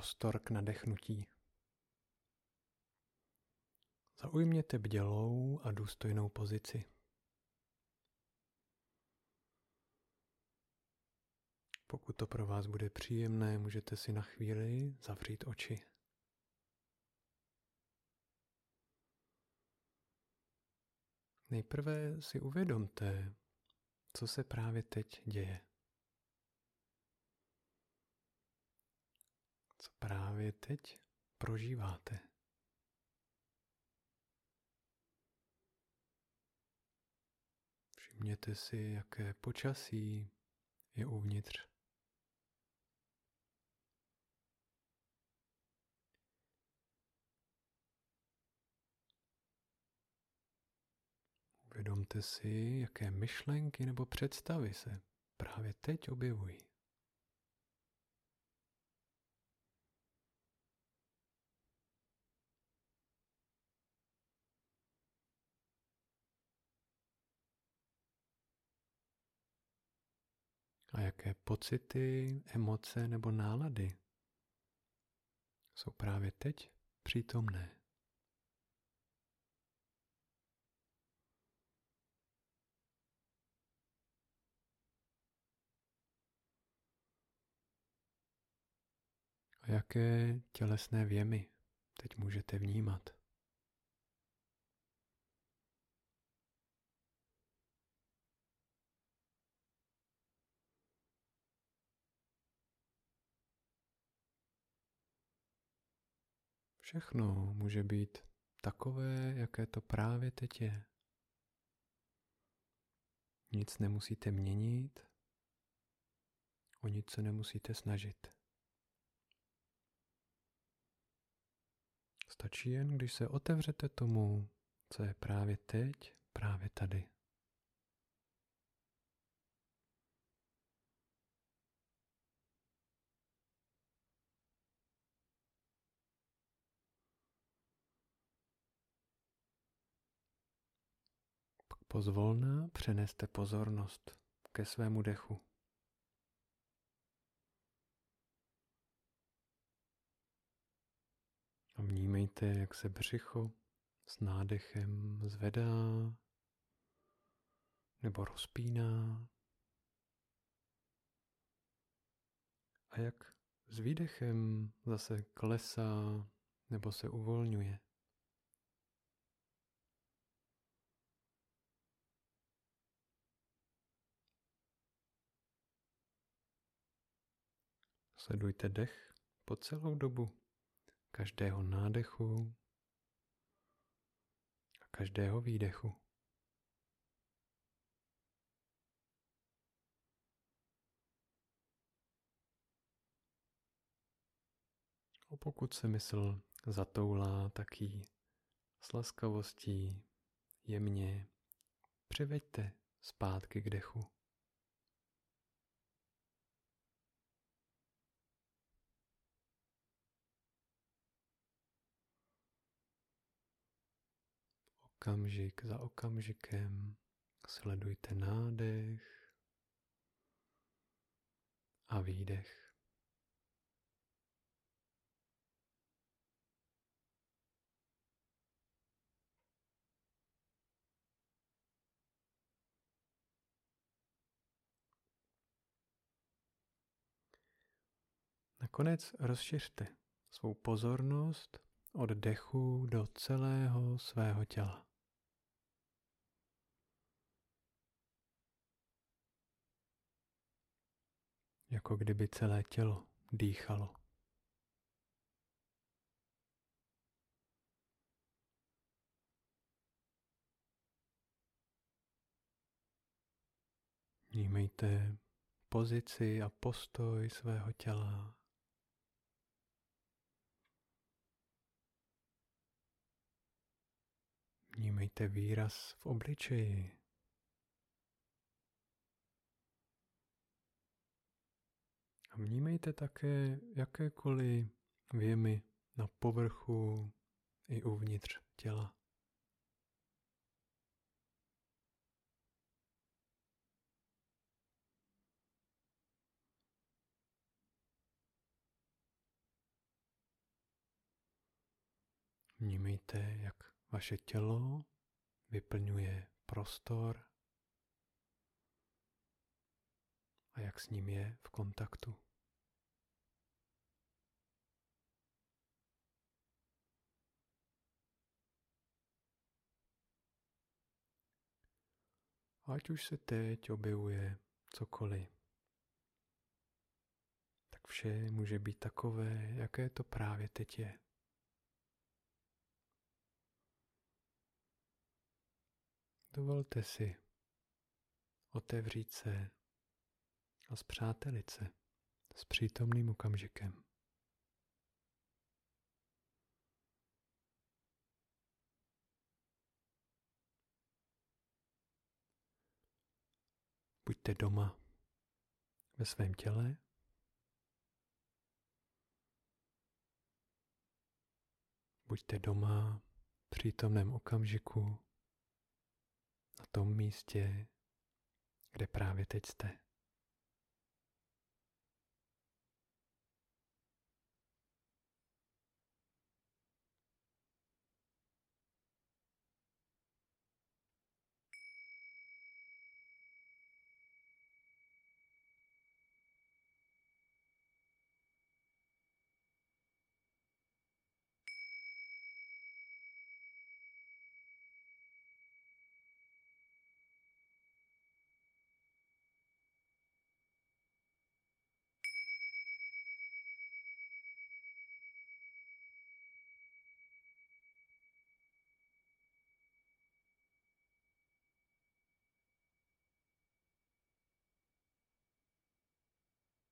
prostor k nadechnutí. Zaujměte bdělou a důstojnou pozici. Pokud to pro vás bude příjemné, můžete si na chvíli zavřít oči. Nejprve si uvědomte, co se právě teď děje. Co právě teď prožíváte. Všimněte si, jaké počasí je uvnitř. Uvědomte si, jaké myšlenky nebo představy se právě teď objevují. Jaké pocity, emoce nebo nálady jsou právě teď přítomné. A jaké tělesné věmy teď můžete vnímat? Všechno může být takové, jaké to právě teď je. Nic nemusíte měnit, o nic se nemusíte snažit. Stačí jen, když se otevřete tomu, co je právě teď, právě tady. Pak pozvolna přeneste pozornost ke svému dechu. A vnímejte, jak se břicho s nádechem zvedá nebo rozpíná. A jak s výdechem zase klesá nebo se uvolňuje. Sledujte dech po celou dobu každého nádechu a každého výdechu. A pokud se mysl zatoulá, tak ji s laskavostí jemně přiveďte zpátky k dechu. Okamžik za okamžikem sledujte nádech a výdech. Nakonec rozšiřte svou pozornost od dechu do celého svého těla. Jako kdyby celé tělo dýchalo. Vnímejte pozici a postoj svého těla. Vnímejte výraz v obličeji. Vnímejte také jakékoliv věmy na povrchu i uvnitř těla. Vnímejte, jak vaše tělo vyplňuje prostor a jak s ním je v kontaktu. Ať už se teď objevuje cokoliv, tak vše může být takové, jaké to právě teď je. Dovolte si otevřít se a zpřátelit se s přítomným okamžikem. Buďte doma ve svém těle. Buďte doma v přítomném okamžiku na tom místě, kde právě teď jste.